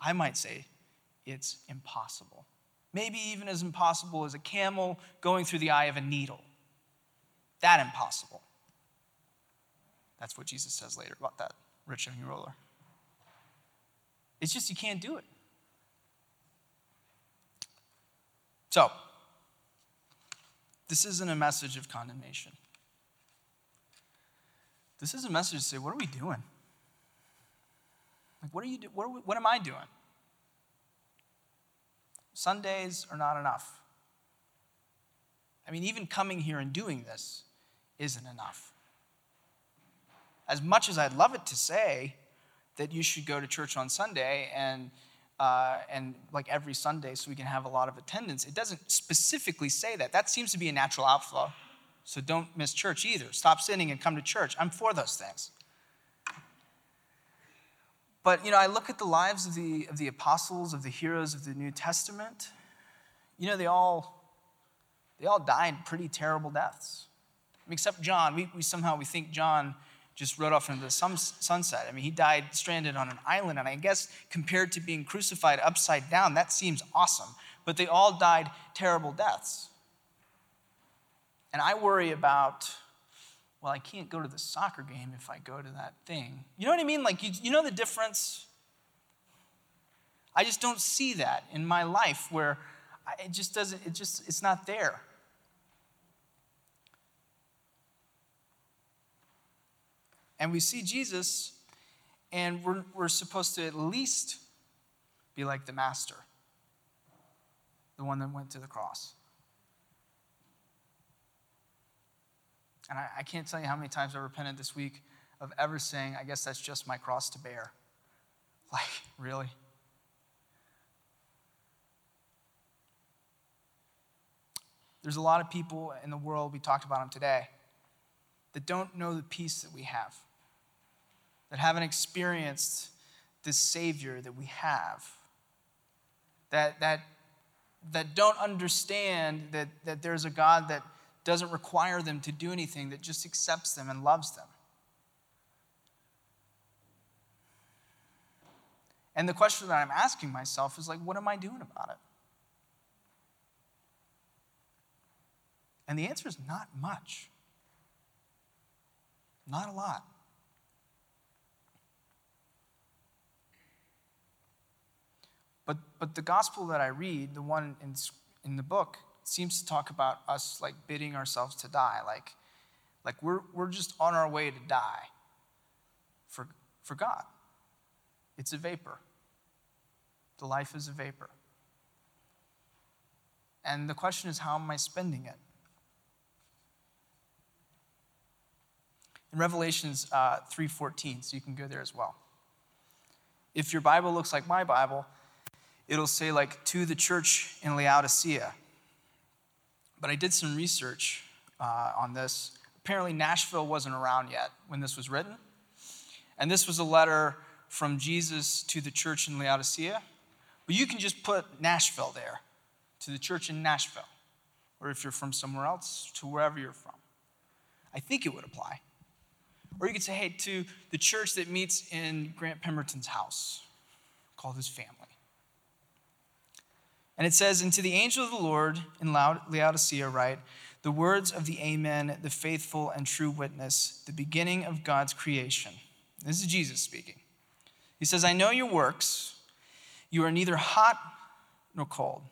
I might say it's impossible. Maybe even as impossible as a camel going through the eye of a needle. That impossible. That's what Jesus says later about that rich young ruler. It's just you can't do it. So, this isn't a message of condemnation. This is a message to say, what are we doing? Like, what are you do- what, what am I doing? Sundays are not enough. I mean, even coming here and doing this isn't enough. As much as I'd love it to say that you should go to church on Sunday and uh, and like every Sunday so we can have a lot of attendance, it doesn't specifically say that. That seems to be a natural outflow. So don't miss church either. Stop sinning and come to church. I'm for those things. But, you know, I look at the lives of the, of the apostles, of the heroes of the New Testament. You know, they all, they all died pretty terrible deaths. I mean, except John. We, we somehow we think John just rode off into the sunset. I mean, he died stranded on an island, and I guess compared to being crucified upside down, that seems awesome. But they all died terrible deaths. And I worry about, well, I can't go to the soccer game if I go to that thing. You know what I mean? Like, you, you know the difference? I just don't see that in my life where it just doesn't, it just, it's not there. And we see Jesus, and we're, we're supposed to at least be like the Master, the one that went to the cross. And I, I can't tell you how many times I've repented this week of ever saying, I guess that's just my cross to bear. Like, really? There's a lot of people in the world, we talked about them today, that don't know the peace that we have that haven't experienced this Savior that we have, that, that, that don't understand that, that there's a God that doesn't require them to do anything, that just accepts them and loves them. And the question that I'm asking myself is like, what am I doing about it? And the answer is not much. Not a lot. But, but the gospel that I read, the one in, in the book, seems to talk about us like bidding ourselves to die. Like, like we're, we're just on our way to die for, for God. It's a vapor. The life is a vapor. And the question is, how am I spending it? In Revelations uh, 3.14, so you can go there as well. If your Bible looks like my Bible, it'll say, like, to the church in Laodicea. But I did some research uh, on this. Apparently, Nashville wasn't around yet when this was written. And this was a letter from Jesus to the church in Laodicea. But you can just put Nashville there, to the church in Nashville. Or if you're from somewhere else, to wherever you're from. I think it would apply. Or you could say, hey, to the church that meets in Grant Pemberton's house, called his family. And it says, And to the angel of the Lord in Laodicea, write, the words of the Amen, the faithful and true witness, the beginning of God's creation. This is Jesus speaking. He says, I know your works. You are neither hot nor cold.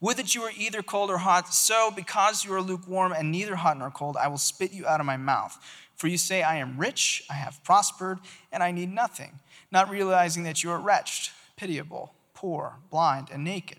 Would that you were either cold or hot. So, because you are lukewarm and neither hot nor cold, I will spit you out of my mouth. For you say, I am rich, I have prospered, and I need nothing, not realizing that you are wretched, pitiable, poor, blind, and naked.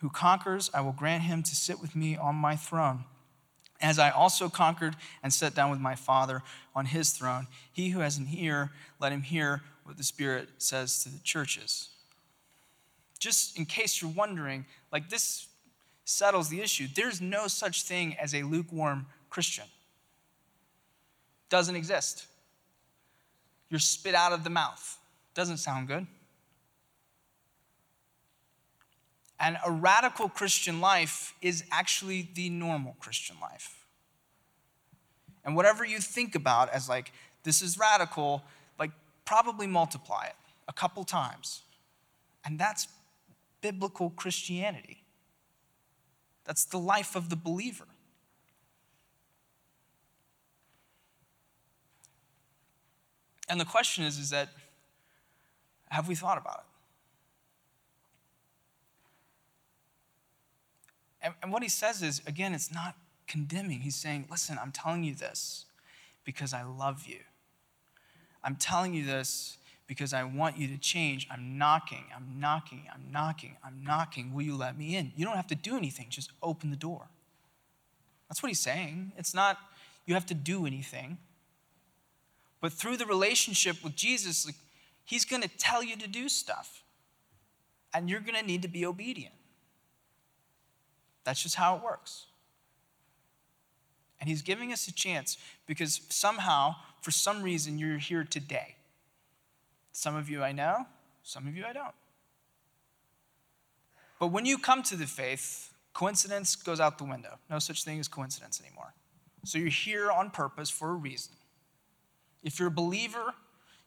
who conquers, I will grant him to sit with me on my throne. As I also conquered and sat down with my Father on his throne, he who has an ear, let him hear what the Spirit says to the churches. Just in case you're wondering, like this settles the issue. There's no such thing as a lukewarm Christian. Doesn't exist. You're spit out of the mouth. Doesn't sound good. And a radical Christian life is actually the normal Christian life. And whatever you think about as like, this is radical, like, probably multiply it a couple times. And that's biblical Christianity. That's the life of the believer. And the question is, is that have we thought about it? And, and what he says is, again, it's not condemning. He's saying, listen, I'm telling you this because I love you. I'm telling you this because I want you to change. I'm knocking, I'm knocking, I'm knocking, I'm knocking. Will you let me in? You don't have to do anything, just open the door. That's what he's saying. It's not you have to do anything. But through the relationship with Jesus, like, He's going to tell you to do stuff. And you're going to need to be obedient. That's just how it works. And He's giving us a chance because somehow, for some reason, you're here today. Some of you I know, some of you I don't. But when you come to the faith, coincidence goes out the window. No such thing as coincidence anymore. So you're here on purpose for a reason. If you're a believer,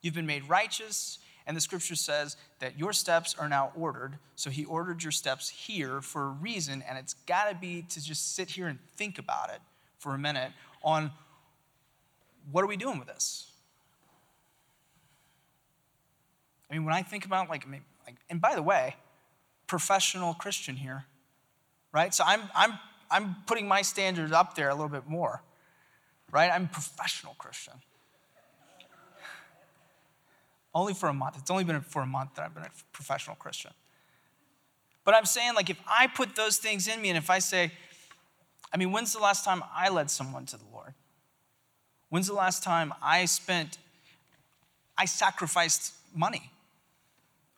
you've been made righteous, and the scripture says that your steps are now ordered. So he ordered your steps here for a reason, and it's got to be to just sit here and think about it for a minute on what are we doing with this? I mean, when I think about like, like and by the way, professional Christian here, right? So I'm, I'm, I'm putting my standards up there a little bit more, right? I'm professional Christian. Only for a month. It's only been for a month that I've been a professional Christian. But I'm saying, like, if I put those things in me and if I say, I mean, when's the last time I led someone to the Lord? When's the last time I spent, I sacrificed money?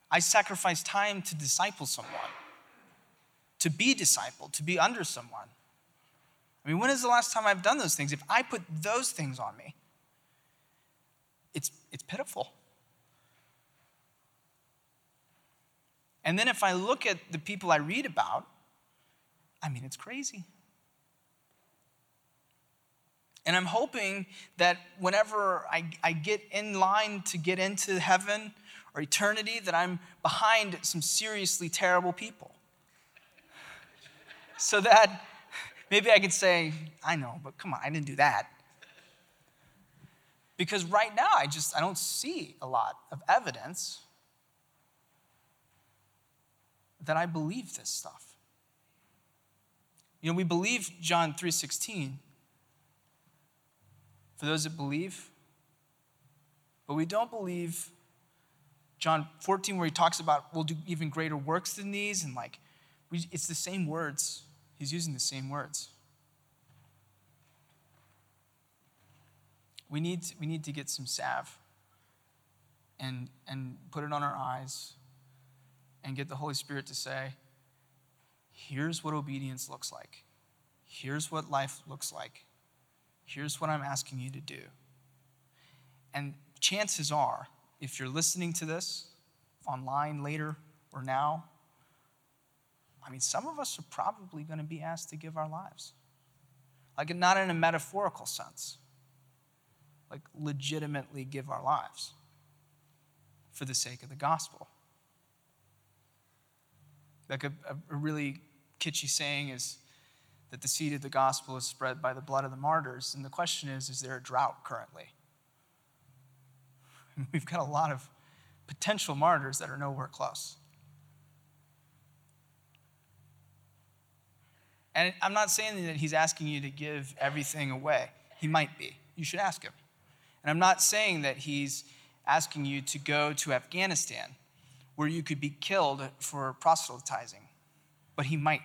I sacrificed time to disciple someone, to be discipled, to be under someone. I mean, when is the last time I've done those things? If I put those things on me, it's, it's pitiful. And then if I look at the people I read about, I mean, it's crazy. And I'm hoping that whenever I, I get in line to get into heaven or eternity, that I'm behind some seriously terrible people. So that maybe I could say, I know, but come on, I didn't do that. Because right now, I just I don't see a lot of evidence that I believe this stuff. You know, we believe John 3:16 for those that believe, but we don't believe John 14 where he talks about we'll do even greater works than these and like we, it's the same words. He's using the same words. We need, we need to get some salve and, and put it on our eyes and get the Holy Spirit to say, here's what obedience looks like. Here's what life looks like. Here's what I'm asking you to do. And chances are, if you're listening to this online later or now, I mean, some of us are probably going to be asked to give our lives. Like, not in a metaphorical sense, like, legitimately give our lives for the sake of the gospel. Like a, a, really kitschy saying is that the seed of the gospel is spread by the blood of the martyrs. And the question is is there a drought currently? We've got a lot of potential martyrs that are nowhere close. And I'm not saying that he's asking you to give everything away. He might be. You should ask him. And I'm not saying that he's asking you to go to Afghanistan where you could be killed for proselytizing, but he might.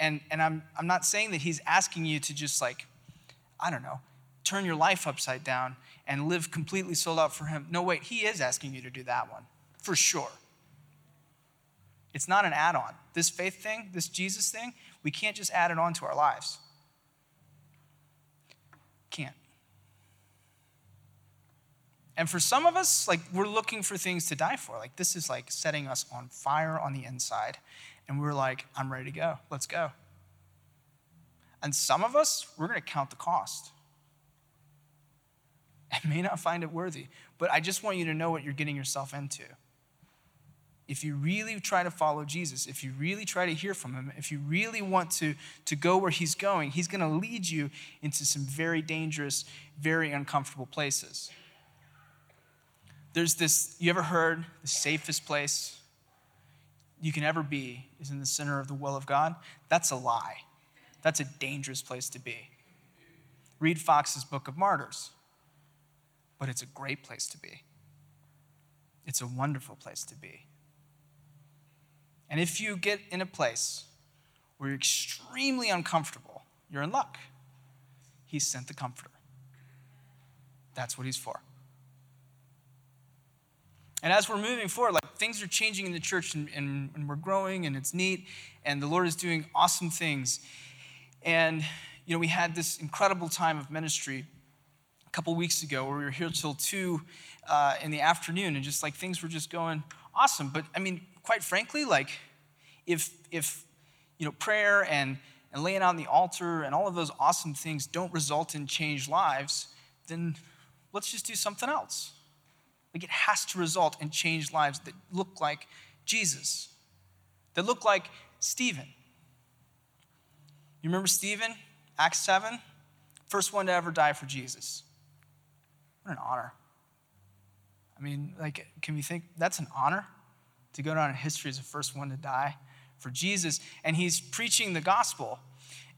And, and I'm, I'm not saying that he's asking you to just like, I don't know, turn your life upside down and live completely sold out for him. No, wait, he is asking you to do that one, for sure. It's not an add on. This faith thing, this Jesus thing, we can't just add it on to our lives. Can't. And for some of us, like we're looking for things to die for. Like this is like setting us on fire on the inside. And we're like, I'm ready to go. Let's go. And some of us, we're going to count the cost. And may not find it worthy. But I just want you to know what you're getting yourself into. If you really try to follow Jesus, if you really try to hear from him, if you really want to, to go where he's going, he's going to lead you into some very dangerous, very uncomfortable places there's this, you ever heard the safest place you can ever be is in the center of the will of God? That's a lie. That's a dangerous place to be. Read Foxe's Book of Martyrs, but it's a great place to be. It's a wonderful place to be. And if you get in a place where you're extremely uncomfortable, you're in luck. He sent the comforter. That's what he's for. And as we're moving forward, like things are changing in the church and, and, and, we're growing and it's neat and the Lord is doing awesome things. And, you know, we had this incredible time of ministry a couple weeks ago where we were here till two uh, in the afternoon and just like things were just going awesome. But I mean, quite frankly, like if, if, you know, prayer and, and laying on the altar and all of those awesome things don't result in changed lives, then let's just do something else. Like it has to result in changed lives that look like Jesus, that look like Stephen. You remember Stephen, Acts 7? First one to ever die for Jesus. What an honor. I mean, like, can we think that's an honor to go down in history as the first one to die for Jesus? And he's preaching the gospel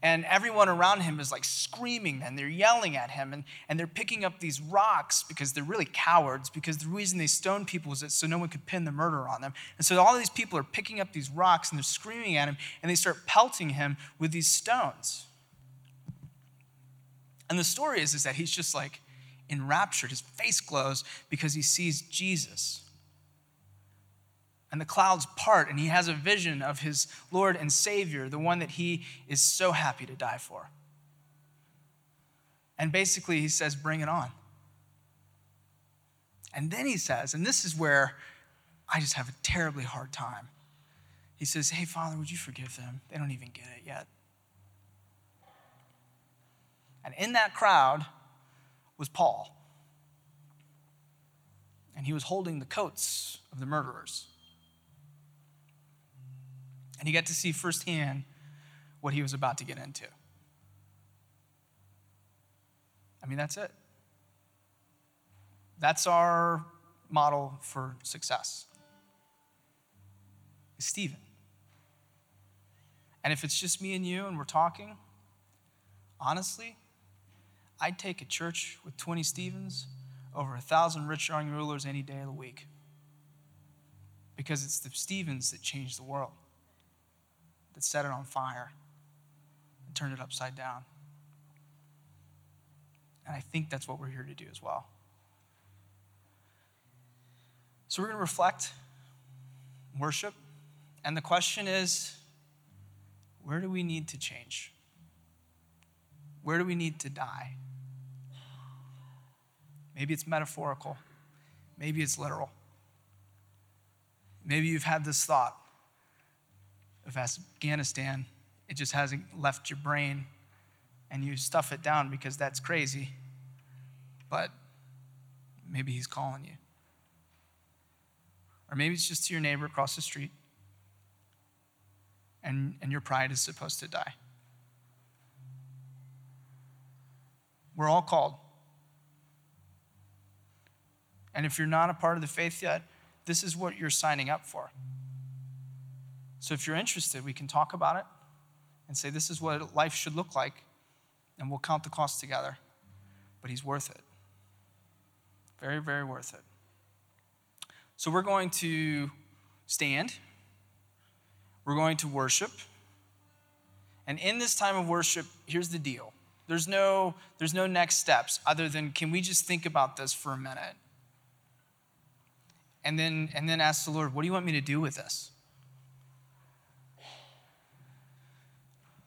and everyone around him is like screaming and they're yelling at him and, and they're picking up these rocks because they're really cowards because the reason they stoned people was that so no one could pin the murder on them. And so all these people are picking up these rocks and they're screaming at him and they start pelting him with these stones. And the story is, is that he's just like enraptured. His face glows because he sees jesus and the clouds part, and he has a vision of his Lord and Savior, the one that he is so happy to die for. And basically, he says, Bring it on. And then he says, and this is where I just have a terribly hard time. He says, Hey, Father, would you forgive them? They don't even get it yet. And in that crowd was Paul. And he was holding the coats of the murderers. And he got to see firsthand what he was about to get into. I mean, that's it. That's our model for success. Stephen. And if it's just me and you and we're talking, honestly, I'd take a church with 20 Stevens over a thousand rich young rulers any day of the week. Because it's the Stevens that change the world that set it on fire and turned it upside down. And I think that's what we're here to do as well. So we're going to reflect, worship, and the question is where do we need to change? Where do we need to die? Maybe it's metaphorical, maybe it's literal. Maybe you've had this thought of Afghanistan, it just hasn't left your brain and you stuff it down because that's crazy. But maybe he's calling you. Or maybe it's just to your neighbor across the street and, and your pride is supposed to die. We're all called. And if you're not a part of the faith yet, this is what you're signing up for. So if you're interested, we can talk about it and say this is what life should look like, and we'll count the cost together. But he's worth it. Very, very worth it. So we're going to stand, we're going to worship. And in this time of worship, here's the deal. There's no, there's no next steps other than can we just think about this for a minute? And then, and then ask the Lord, what do you want me to do with this?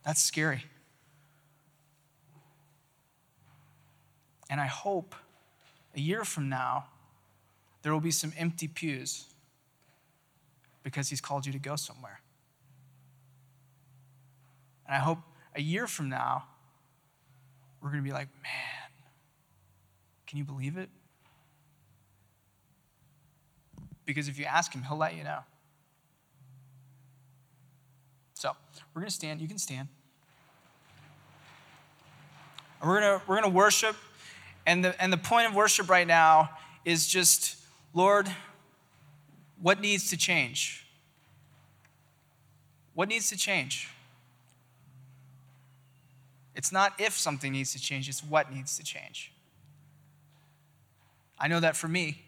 That's scary. And I hope a year from now, there will be some empty pews because he's called you to go somewhere. And I hope a year from now, we're going to be like, man, can you believe it? Because if you ask him, he'll let you know. So we're going to stand. You can stand. We're gonna, we're gonna worship. And the, and the point of worship right now is just, Lord, what needs to change? What needs to change? It's not if something needs to change, it's what needs to change. I know that for me.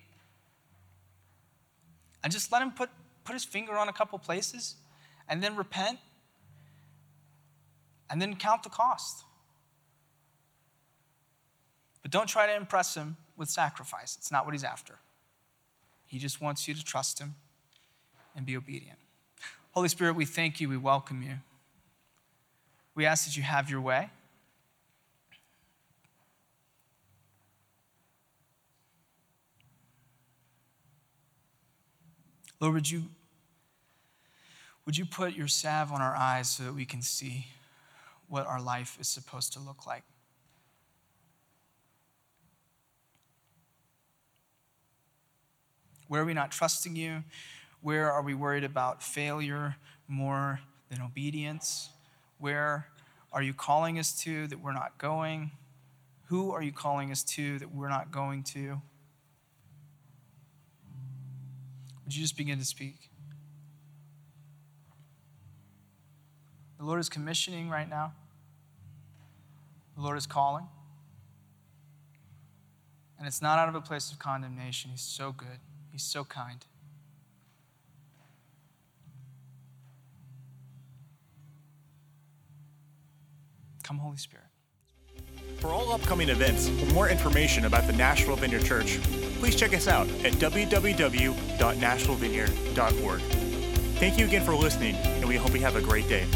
And just let him put, put his finger on a couple places and then repent and then count the cost. But don't try to impress him with sacrifice. It's not what he's after. He just wants you to trust him and be obedient. Holy Spirit, we thank you. We welcome you. We ask that you have your way. Lord, would you, would you put your salve on our eyes so that we can see what our life is supposed to look like? Where are we not trusting you? Where are we worried about failure more than obedience? Where are you calling us to that we're not going? Who are you calling us to that we're not going to? Would you just begin to speak? The Lord is commissioning right now. The Lord is calling. And it's not out of a place of condemnation. He's so good, He's so kind. Come, Holy Spirit. For all upcoming events or more information about the Nashville Vineyard Church, please check us out at www.nashvillevineyard.org. Thank you again for listening, and we hope you have a great day.